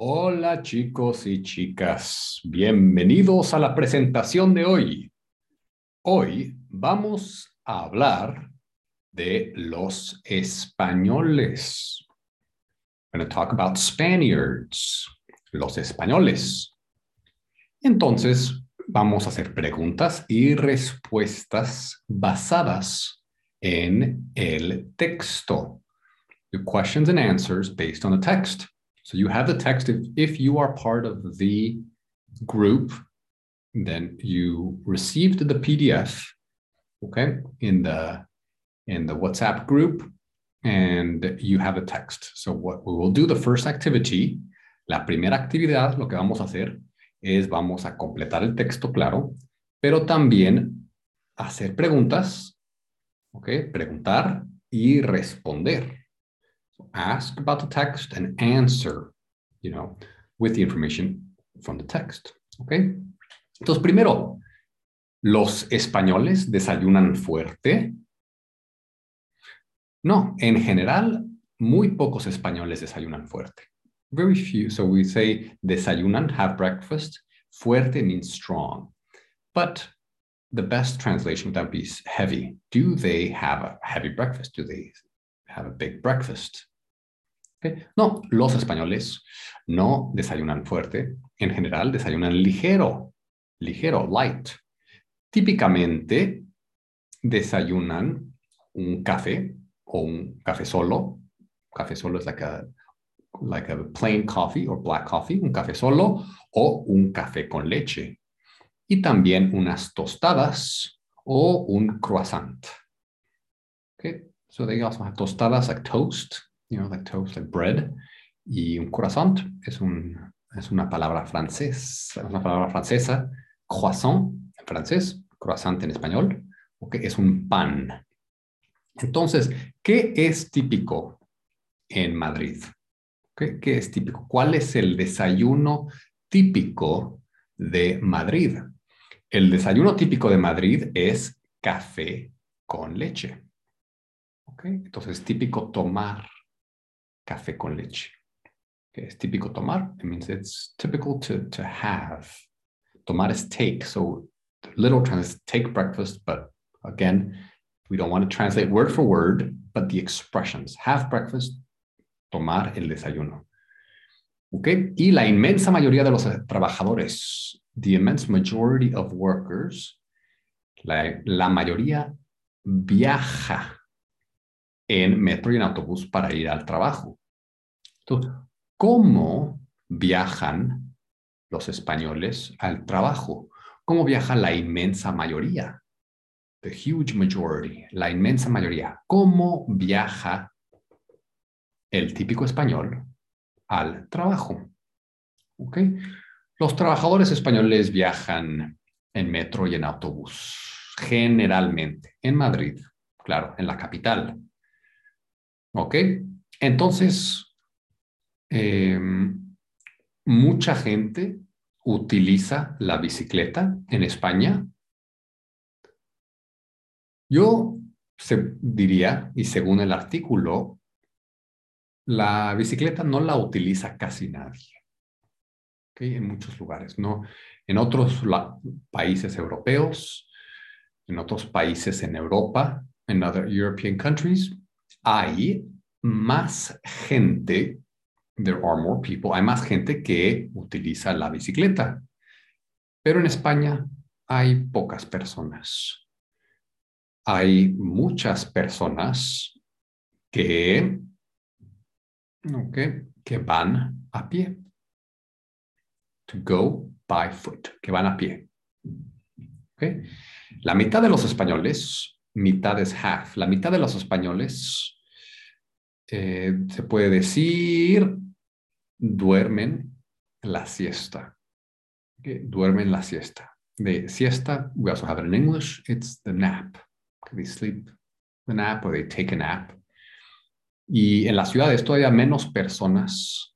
Hola chicos y chicas, bienvenidos a la presentación de hoy. Hoy vamos a hablar de los españoles. We're going to talk about Spaniards, los españoles. Entonces, vamos a hacer preguntas y respuestas basadas en el texto. The questions and answers based on the text. So you have the text. If, if you are part of the group, then you received the PDF, okay, in the in the WhatsApp group, and you have a text. So what we will do the first activity, la primera actividad, lo que vamos a hacer es vamos a completar el texto, claro, pero también hacer preguntas, ok, preguntar y responder. Ask about the text and answer, you know, with the information from the text. Okay. Entonces, primero, ¿los españoles desayunan fuerte? No, en general, muy pocos españoles desayunan fuerte. Very few. So we say desayunan, have breakfast. Fuerte means strong. But the best translation would be heavy. Do they have a heavy breakfast? Do they have a big breakfast? No, los españoles no desayunan fuerte. En general, desayunan ligero, ligero, light. Típicamente, desayunan un café o un café solo. Café solo es like a, plain coffee or black coffee, un café solo o un café con leche. Y también unas tostadas o un croissant. So they also tostadas like toast you know, like toast, like bread. Y un croissant es, un, es una palabra francés, una palabra francesa, croissant en francés, croissant en español, que es un pan. Entonces, ¿qué es típico en Madrid? ¿Qué, ¿Qué es típico? ¿Cuál es el desayuno típico de Madrid? El desayuno típico de Madrid es café con leche. ¿Okay? Entonces, es típico tomar café con leche. Okay, es típico tomar. It means it's typical to, to have. Tomar is take. So literal translation take breakfast, but again, we don't want to translate word for word, but the expressions. Have breakfast, tomar el desayuno. Okay? Y la inmensa mayoría de los trabajadores, the immense majority of workers, la, la mayoría viaja en metro y en autobús para ir al trabajo. Entonces, ¿cómo viajan los españoles al trabajo? ¿Cómo viaja la inmensa mayoría? The huge majority, la inmensa mayoría. ¿Cómo viaja el típico español al trabajo? ¿Okay? Los trabajadores españoles viajan en metro y en autobús, generalmente, en Madrid, claro, en la capital. ¿Ok? Entonces, Em, mucha gente utiliza la bicicleta en España. Yo se diría, y según el artículo, la bicicleta no la utiliza casi nadie. En muchos lugares, ¿no? En otros países europeos, en otros países en Europa, en other European countries, hay más gente there are more people, hay más gente que utiliza la bicicleta. Pero en España hay pocas personas. Hay muchas personas que, okay, que van a pie. To go by foot, que van a pie. Okay. La mitad de los españoles, mitad es half, la mitad de los españoles eh, se puede decir duermen la siesta. Okay? Duermen la siesta. De siesta, we also have it in English, it's the nap. They sleep the nap or they take a nap. Y en las ciudades todavía menos personas,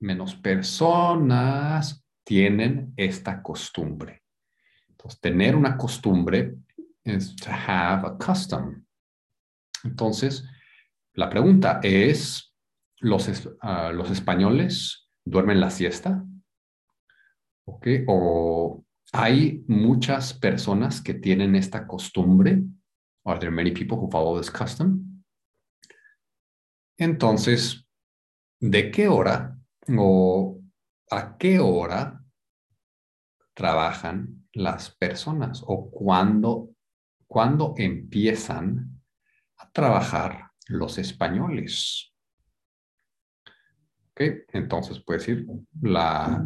menos personas tienen esta costumbre. Entonces, tener una costumbre es to have a custom. Entonces, la pregunta es, los, uh, los españoles duermen la siesta. O hay muchas personas que tienen esta costumbre. Are there many people who follow this custom? Entonces, ¿de qué hora o a qué hora trabajan las personas o cuándo empiezan a trabajar los españoles? Okay. Entonces, puede decir, la,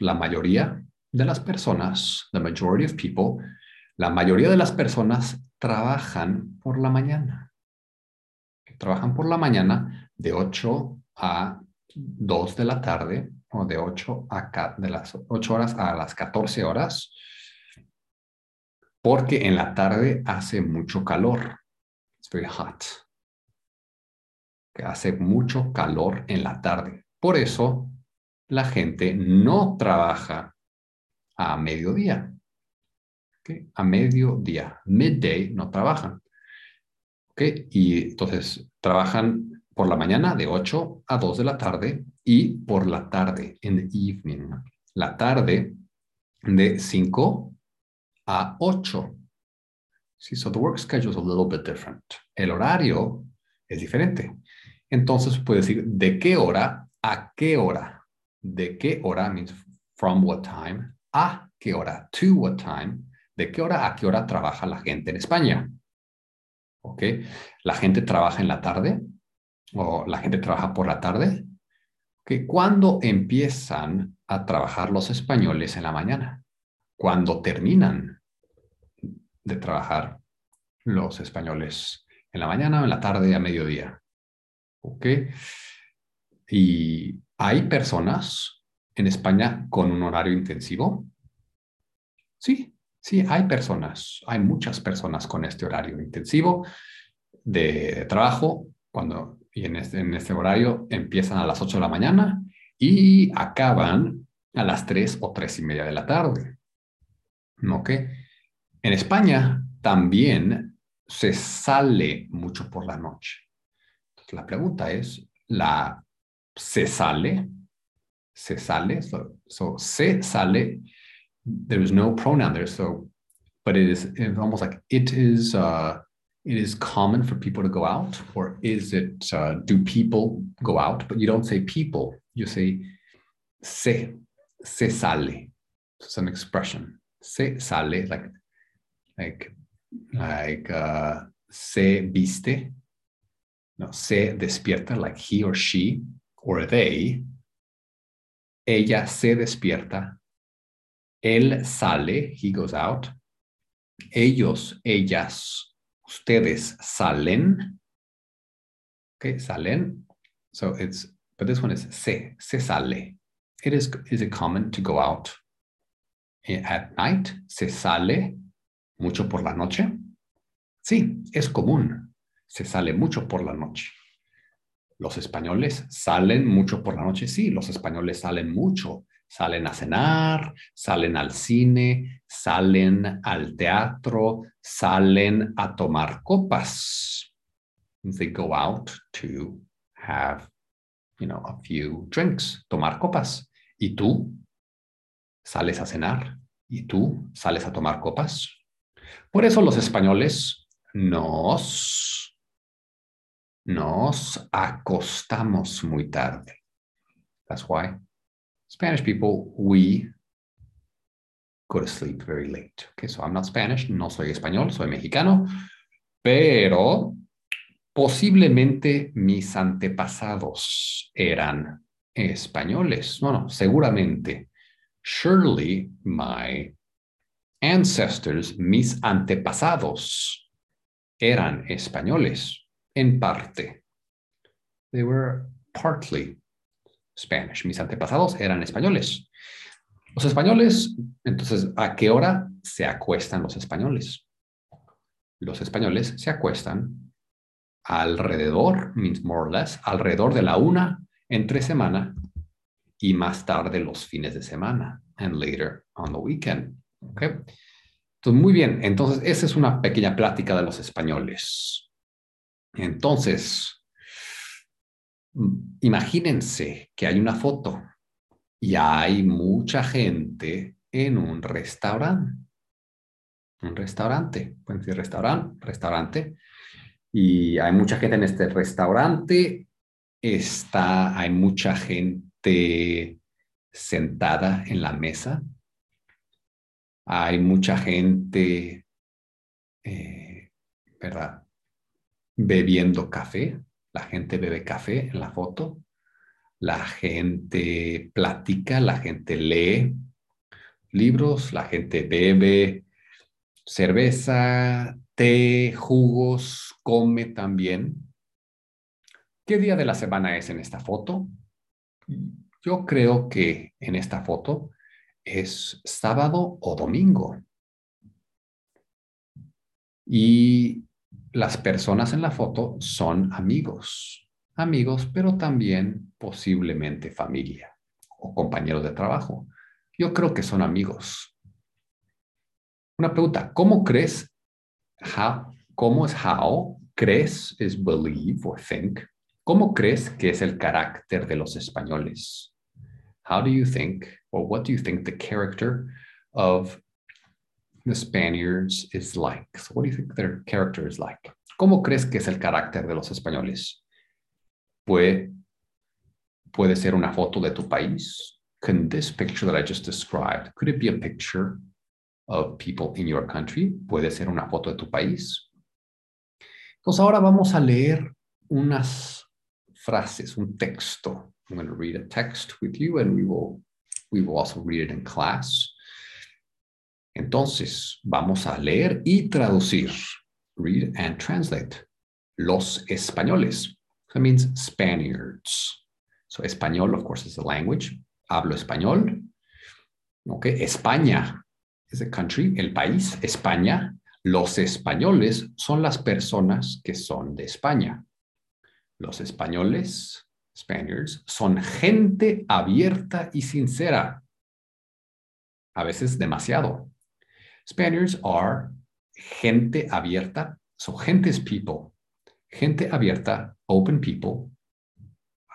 la mayoría de las personas, the majority of people, la mayoría de las personas trabajan por la mañana. Trabajan por la mañana de 8 a 2 de la tarde o de 8 a de las 8 horas a las 14 horas porque en la tarde hace mucho calor. Very hot. Que hace mucho calor en la tarde. Por eso la gente no trabaja a mediodía. ¿Okay? A mediodía. Midday no trabajan. ¿Okay? Y entonces trabajan por la mañana de 8 a 2 de la tarde y por la tarde, in the evening. La tarde de 5 a 8. Sí, so the work schedule is a little bit different. El horario es diferente. Entonces puede decir de qué hora a qué hora. De qué hora means from what time a qué hora, to what time, de qué hora a qué hora trabaja la gente en España. ¿Ok? La gente trabaja en la tarde o la gente trabaja por la tarde. ¿Cuándo empiezan a trabajar los españoles en la mañana? ¿Cuándo terminan de trabajar los españoles en la mañana en la tarde a mediodía. ¿Ok? Y hay personas en España con un horario intensivo? Sí, sí, hay personas, hay muchas personas con este horario intensivo de trabajo, cuando y en este, en este horario empiezan a las 8 de la mañana y acaban a las 3 o 3 y media de la tarde. ¿Ok? En España también se sale mucho por la noche. la pregunta es, ¿la se sale se sale. So, so se sale, there is no pronoun there. So, but it is it's almost like it is, uh, it is common for people to go out, or is it, uh, do people go out? But you don't say people, you say se, se sale. It's an expression. Se sale, like, like, like, uh, se viste. No, se despierta, like he or she, or they ella se despierta, él sale, he goes out, ellos, ellas, ustedes salen, okay, salen, so it's, but this one is se, se sale. It is, is it common to go out at night? Se sale mucho por la noche. Sí, es común. Se sale mucho por la noche. Los españoles salen mucho por la noche, sí, los españoles salen mucho, salen a cenar, salen al cine, salen al teatro, salen a tomar copas. They go out to have, you know, a few drinks, tomar copas. ¿Y tú? ¿Sales a cenar? ¿Y tú sales a tomar copas? Por eso los españoles nos Nos acostamos muy tarde. That's why Spanish people, we go to sleep very late. Okay, so I'm not Spanish, no soy español, soy mexicano, pero posiblemente mis antepasados eran españoles. No, no, seguramente. Surely my ancestors, mis antepasados, eran españoles en parte. They were partly Spanish. Mis antepasados eran españoles. Los españoles, entonces, ¿a qué hora se acuestan los españoles? Los españoles se acuestan alrededor, means more or less, alrededor de la una entre semana y más tarde los fines de semana, and later on the weekend. Okay. Entonces, muy bien. Entonces, esa es una pequeña plática de los españoles. Entonces, imagínense que hay una foto y hay mucha gente en un restaurante. Un restaurante, pueden decir restaurante, restaurante. Y hay mucha gente en este restaurante. Está, hay mucha gente sentada en la mesa. Hay mucha gente, eh, ¿verdad? Bebiendo café. La gente bebe café en la foto. La gente platica, la gente lee libros, la gente bebe cerveza, té, jugos, come también. ¿Qué día de la semana es en esta foto? Yo creo que en esta foto es sábado o domingo. Y las personas en la foto son amigos, amigos, pero también posiblemente familia o compañeros de trabajo. Yo creo que son amigos. Una pregunta, ¿cómo crees? ¿Cómo es how? ¿Crees es believe or think? ¿Cómo crees que es el carácter de los españoles? How do you think, or what do you think the character of the Spaniards is like? So what do you think their character is like? ¿Cómo crees que es el carácter de los españoles? Puede, puede ser una foto de tu país. Can this picture that I just described, could it be a picture of people in your country? Puede ser una foto de tu país. Entonces ahora vamos a leer unas frases, un texto. I'm going to read a text with you and we will, we will also read it in class. Entonces, vamos a leer y traducir. Read and translate. Los españoles. That means Spaniards. So, español, of course, is the language. Hablo español. Okay. España is a country, el país, España. Los españoles son las personas que son de España. Los españoles, Spaniards, son gente abierta y sincera. A veces demasiado. Spaniards are gente abierta. So gente is people. Gente abierta, open people.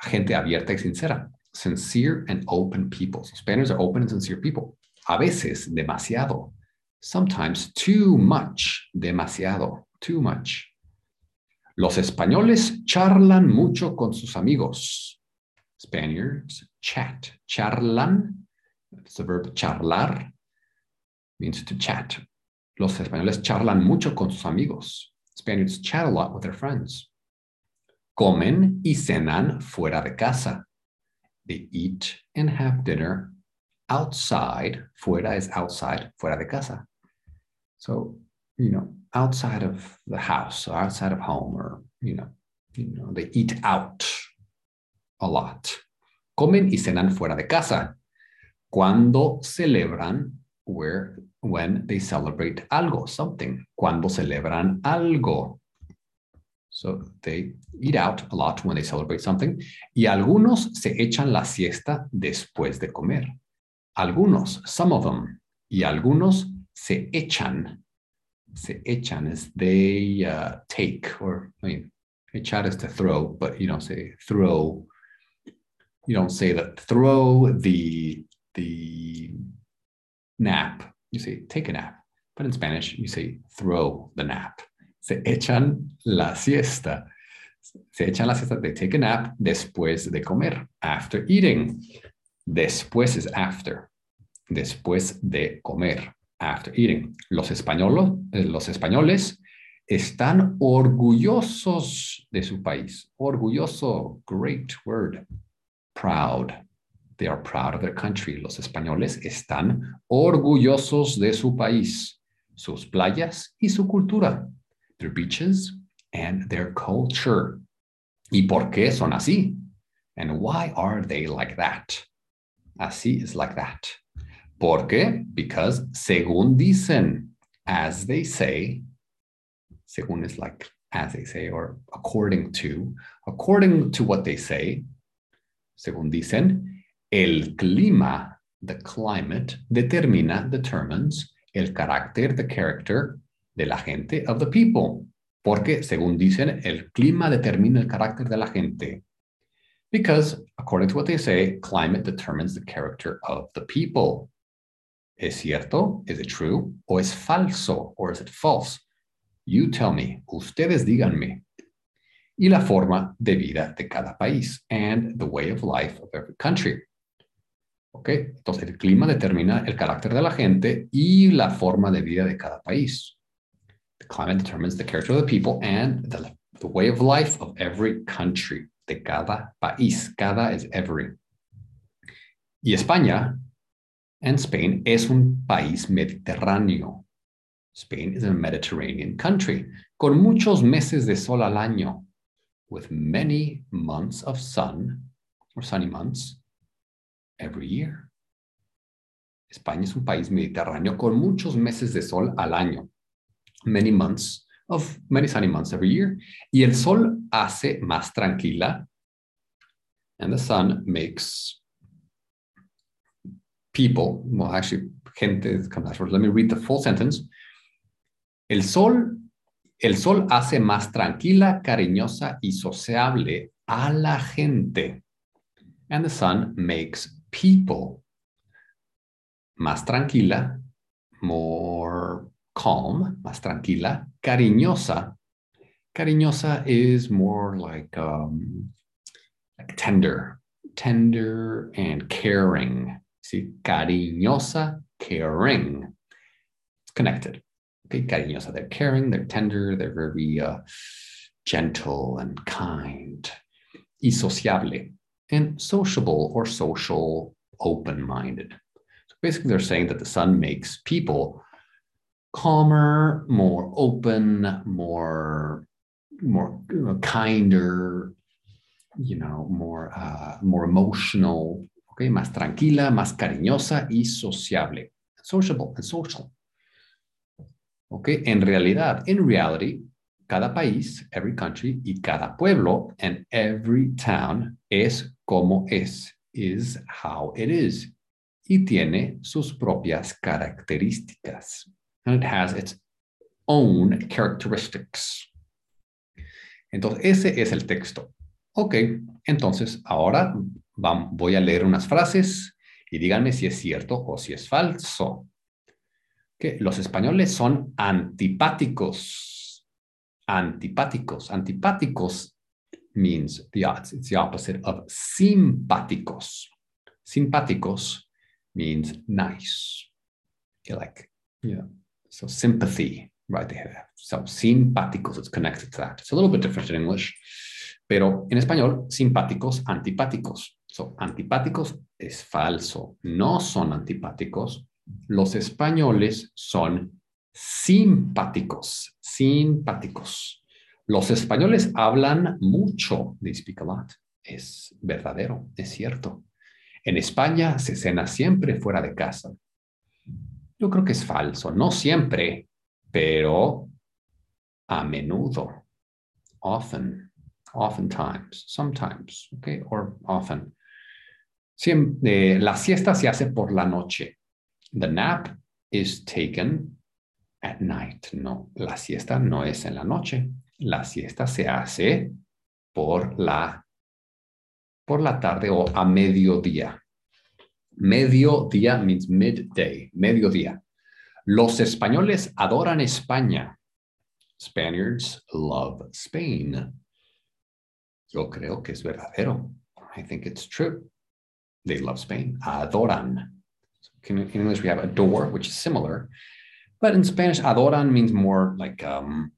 Gente abierta y sincera. Sincere and open people. Spaniards are open and sincere people. A veces demasiado. Sometimes too much. Demasiado. Too much. Los españoles charlan mucho con sus amigos. Spaniards chat. Charlan. The verb charlar means to chat. Los españoles charlan mucho con sus amigos. Spaniards chat a lot with their friends. Comen y cenan fuera de casa. They eat and have dinner outside. Fuera is outside, fuera de casa. So, you know, outside of the house or outside of home or, you know, you know, they eat out a lot. Comen y cenan fuera de casa. Cuando celebran where when they celebrate algo, something, cuando celebran algo. So they eat out a lot when they celebrate something. Y algunos se echan la siesta después de comer. Algunos, some of them. Y algunos se echan. Se echan is they uh, take, or I mean, echar is to throw, but you don't say throw. You don't say that throw the the nap. You say take a nap. But in Spanish, you say throw the nap. Se echan la siesta. Se echan la siesta. They take a nap después de comer. After eating. Después is after. Después de comer. After eating. Los españoles, eh, los españoles están orgullosos de su país. Orgulloso, great word. Proud. They are proud of their country. Los españoles están orgullosos de su país, sus playas y su cultura. Their beaches and their culture. ¿Y por qué son así? And why are they like that? Así is like that. ¿Por qué? Because según dicen, as they say, según is like as they say or according to, according to what they say, según dicen, El clima, the climate, determina, determines el carácter, the character de la gente, of the people. Porque, según dicen, el clima determina el carácter de la gente. Because according to what they say, climate determines the character of the people. ¿Es cierto? Is it true? ¿O es falso? Or is it false? You tell me. Ustedes díganme. Y la forma de vida de cada país. And the way of life of every country. ¿Ok? Entonces, el clima determina el carácter de la gente y la forma de vida de cada país. The climate determines the character of the people and the, the way of life of every country. De cada país. Cada es every. Y España and Spain es un país mediterráneo. Spain is a Mediterranean country con muchos meses de sol al año, with many months of sun or sunny months every year. España es un país mediterráneo con muchos meses de sol al año, many months of many sunny months every year. Y el sol hace más tranquila, and the sun makes people, well, actually, gente. Let me read the full sentence. El sol, el sol hace más tranquila, cariñosa y sociable a la gente. And the sun makes people más tranquila, more calm, más tranquila, cariñosa. Cariñosa is more like, um, like tender, tender and caring. See, cariñosa, caring. It's connected. Okay, cariñosa, they're caring, they're tender, they're very uh, gentle and kind. Y sociable, and sociable or social, open minded. So basically, they're saying that the sun makes people calmer, more open, more more kinder, you know, more uh, more emotional, más tranquila, más cariñosa y sociable, sociable and social. Okay, en realidad, in reality, cada país, every country y cada pueblo and every town es como es, is how it is, y tiene sus propias características. And it has its own characteristics. Entonces, ese es el texto. Ok, entonces ahora voy a leer unas frases y díganme si es cierto o si es falso. Que los españoles son antipáticos. Antipáticos. Antipáticos means the it's the opposite of simpáticos. Simpáticos means nice. Like, yeah, so sympathy, right? They have so simpáticos, it's connected to that. It's a little bit different in English, pero en español, simpáticos, antipáticos. Antipáticos es falso. No son antipáticos. Los españoles son simpáticos, simpáticos. Los españoles hablan mucho, a lot. Es verdadero, es cierto. En España se cena siempre fuera de casa. Yo creo que es falso, no siempre, pero a menudo, often, oftentimes, sometimes, okay, or often. Siempre, la siesta se hace por la noche. The nap is taken at night. No, la siesta no es en la noche la siesta se hace por la, por la tarde o a mediodía. Mediodía means midday, mediodía. Los españoles adoran España. Spaniards love Spain. Yo creo que es verdadero. I think it's true. They love Spain. Adoran. So In English, we have adore, which is similar. But in Spanish, adoran means more like um,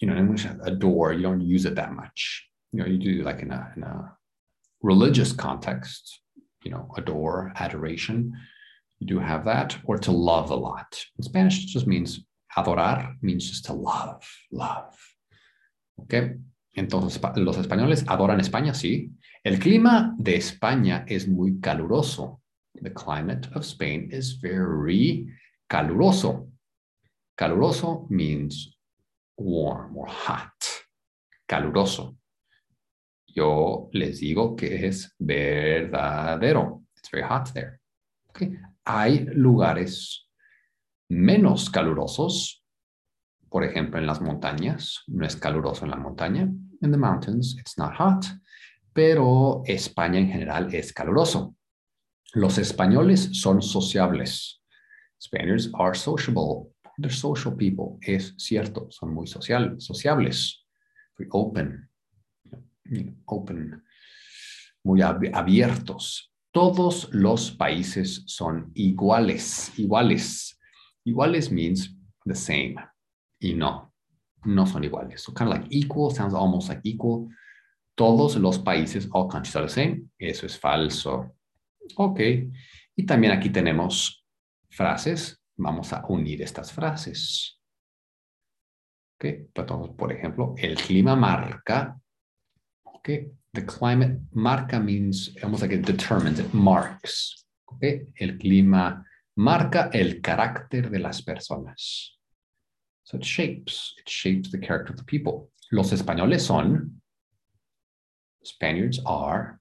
you know, in English, adore, you don't use it that much. You know, you do like in a, in a religious context, you know, adore, adoration. You do have that, or to love a lot. In Spanish, it just means adorar, means just to love, love. Okay. Entonces, los españoles adoran España, sí. El clima de España es muy caluroso. The climate of Spain is very caluroso. Caluroso means warm or hot, caluroso. Yo les digo que es verdadero. It's very hot there. Okay. Hay lugares menos calurosos. Por ejemplo, en las montañas, no es caluroso en la montaña. In the mountains, it's not hot. pero España en general es caluroso. Los españoles son sociables. Spaniards are sociable. They're social people. Es cierto, son muy social, sociables. Open. Open. Muy abiertos. Todos los países son iguales. Iguales. Iguales means the same. Y no, no son iguales. So kind of like equal sounds almost like equal. Todos los países, all countries are the same. Eso es falso. Ok. Y también aquí tenemos frases. Vamos a unir estas frases. Ok. Entonces, por ejemplo, el clima marca. Ok. The climate marca means almost like it determines, it marks. Ok. El clima marca el carácter de las personas. So it shapes, it shapes the character of the people. Los españoles son, Spaniards are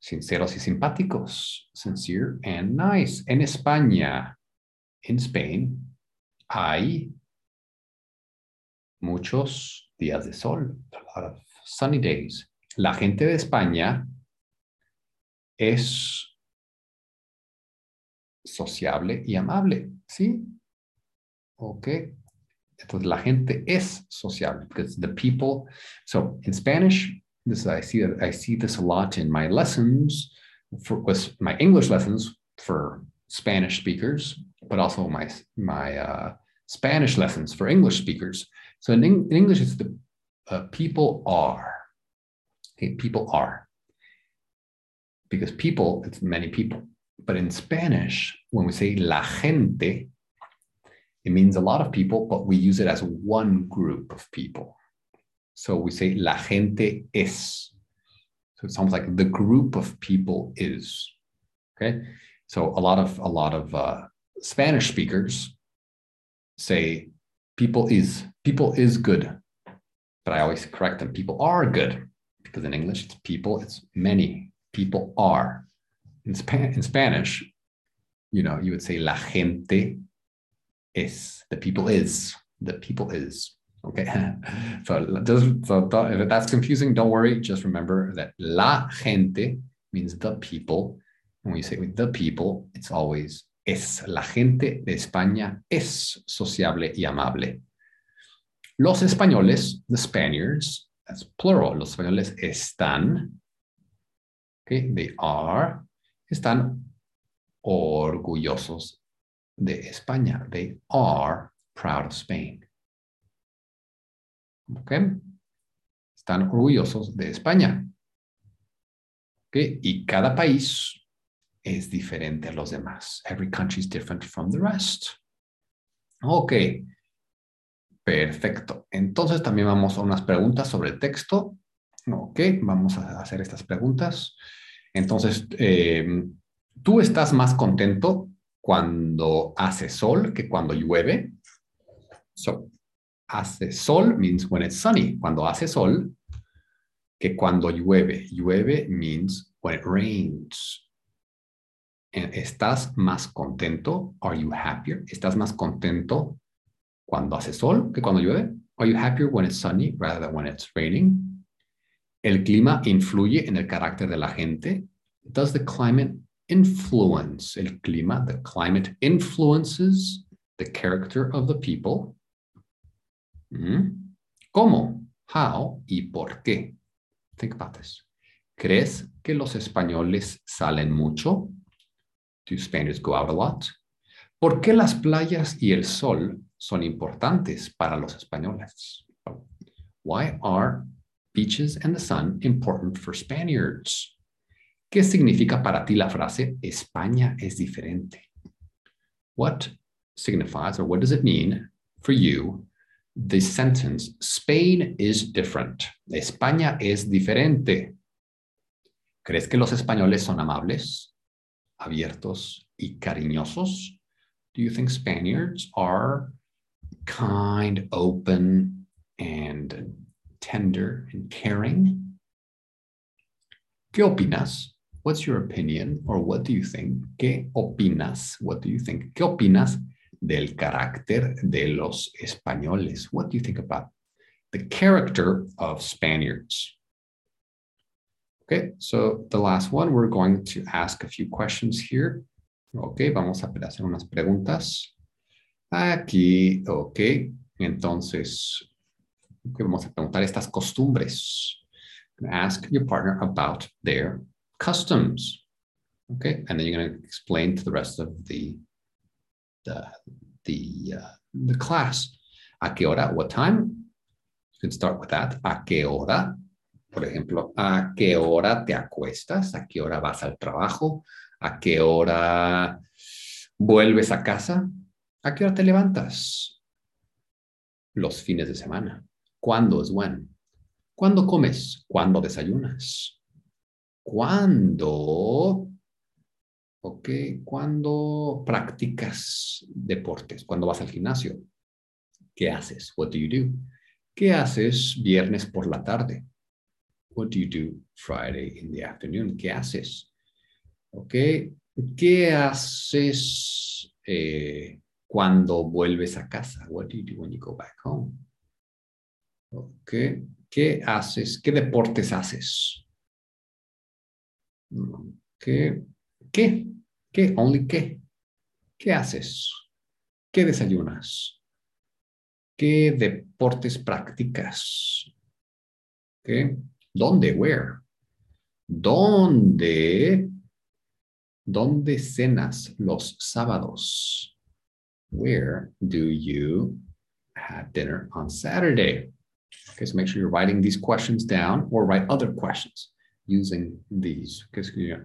sinceros y simpáticos, sincere and nice. En España, in Spain, hay muchos días de sol, a lot of sunny days. La gente de España es sociable y amable, ¿sí? Ok. Entonces la gente es sociable because the people, so in Spanish, this I see I see this a lot in my lessons for with my English lessons for Spanish speakers, but also my my uh, Spanish lessons for English speakers. So in, in English, it's the uh, people are. Okay, people are because people it's many people. But in Spanish, when we say la gente, it means a lot of people, but we use it as one group of people. So we say la gente es. So it sounds like the group of people is. Okay. So a lot of a lot of uh, Spanish speakers say people is people is good, but I always correct them. People are good because in English it's people. It's many people are. In, Span- in Spanish, you know, you would say la gente es. The people is. The people is. Okay. so, so if that's confusing, don't worry. Just remember that la gente means the people. When we say with the people, it's always es. La gente de España es sociable y amable. Los españoles, the Spaniards, that's plural. Los españoles están. Okay, they are están orgullosos de España. They are proud of Spain. ¿Ok? Están orgullosos de España. ¿Ok? Y cada país es diferente a los demás. Every country is different from the rest. Ok. Perfecto. Entonces también vamos a unas preguntas sobre el texto. Ok, vamos a hacer estas preguntas. Entonces, eh, ¿tú estás más contento cuando hace sol que cuando llueve? So, hace sol means when it's sunny. Cuando hace sol que cuando llueve. Llueve means when it rains. ¿Estás más contento? Are you happier? ¿Estás más contento cuando hace sol que cuando llueve? Are you happier when it's sunny rather than when it's raining? ¿El clima influye en el carácter de la gente? Does the climate influence el clima? The climate influences the character of the people. ¿Mm? ¿Cómo? How y por qué? Think about this. ¿Crees que los españoles salen mucho? Do Spaniards go out a lot? ¿Por qué las playas y el sol son importantes para los españoles? Why are beaches and the sun important for Spaniards. ¿Qué significa para ti la frase España es diferente? What signifies or what does it mean for you the sentence Spain is different? España es diferente. ¿Crees que los españoles son amables, abiertos y cariñosos? Do you think Spaniards are kind, open, and tender and caring. ¿Qué opinas? What's your opinion or what do you think? ¿Qué opinas? What do you think? ¿Qué opinas del carácter de los españoles? What do you think about the character of Spaniards? Okay, so the last one, we're going to ask a few questions here. Ok, vamos a hacer unas preguntas. Aquí, ok. Entonces, vamos a preguntar estas costumbres. Ask your partner about their customs. Okay, and then you're going to explain to the rest of the the the uh, the class. ¿A qué hora? What time? You can start with that. ¿A qué hora? Por ejemplo, ¿a qué hora te acuestas? ¿A qué hora vas al trabajo? ¿A qué hora vuelves a casa? ¿A qué hora te levantas? Los fines de semana. ¿Cuándo es when? ¿Cuándo comes? ¿Cuándo desayunas? ¿Cuándo? Ok, ¿cuándo practicas deportes? ¿Cuándo vas al gimnasio? ¿Qué haces? What do you do? ¿Qué haces viernes por la tarde? What do you do Friday in the afternoon? ¿Qué haces? ¿Ok? ¿Qué haces eh, cuando vuelves a casa? What do you do when you go back home? ¿Ok? ¿Qué haces? ¿Qué deportes haces? ¿Qué? ¿Qué? ¿Qué? Only qué? ¿Qué haces? ¿Qué desayunas? ¿Qué deportes practicas? ¿Qué? ¿Dónde? Where? ¿Dónde? ¿Dónde cenas los sábados? Where do you have dinner on Saturday? Okay, so make sure you're writing these questions down or write other questions using these.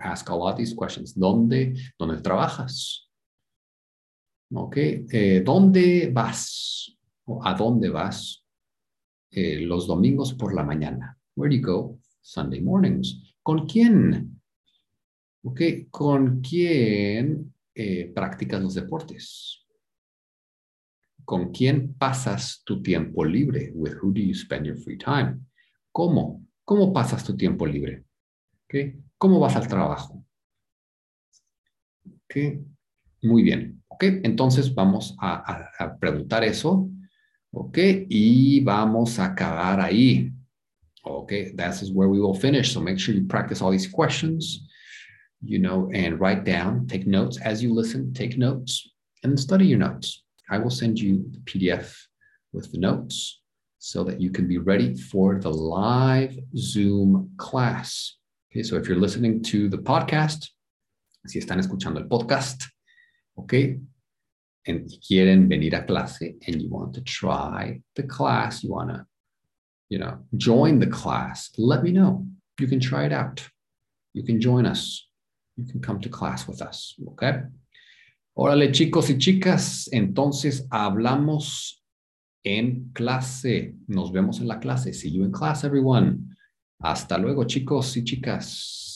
Ask a lot these questions. ¿Dónde? ¿Dónde trabajas? Okay, eh, ¿dónde vas? ¿O a dónde vas eh, los domingos por la mañana? Where do you go Sunday mornings? ¿Con quién? Ok, ¿con quién eh, practicas los deportes? ¿Con quién pasas tu tiempo libre? With who do you spend your free time? ¿Cómo? ¿Cómo pasas tu tiempo libre? Okay. ¿Cómo vas al trabajo? Okay. Muy bien. Ok, entonces vamos a preguntar eso. Ok, y vamos a acabar ahí. Okay, that's where we will finish. So make sure you practice all these questions, you know, and write down, take notes as you listen, take notes and study your notes. I will send you the PDF with the notes so that you can be ready for the live Zoom class. Okay, so if you're listening to the podcast, si están escuchando el podcast, okay, and quieren venir a clase and you want to try the class, you want to you know, join the class. Let me know. You can try it out. You can join us. You can come to class with us. Okay. Órale, chicos y chicas. Entonces hablamos en clase. Nos vemos en la clase. See you in class, everyone. Hasta luego, chicos y chicas.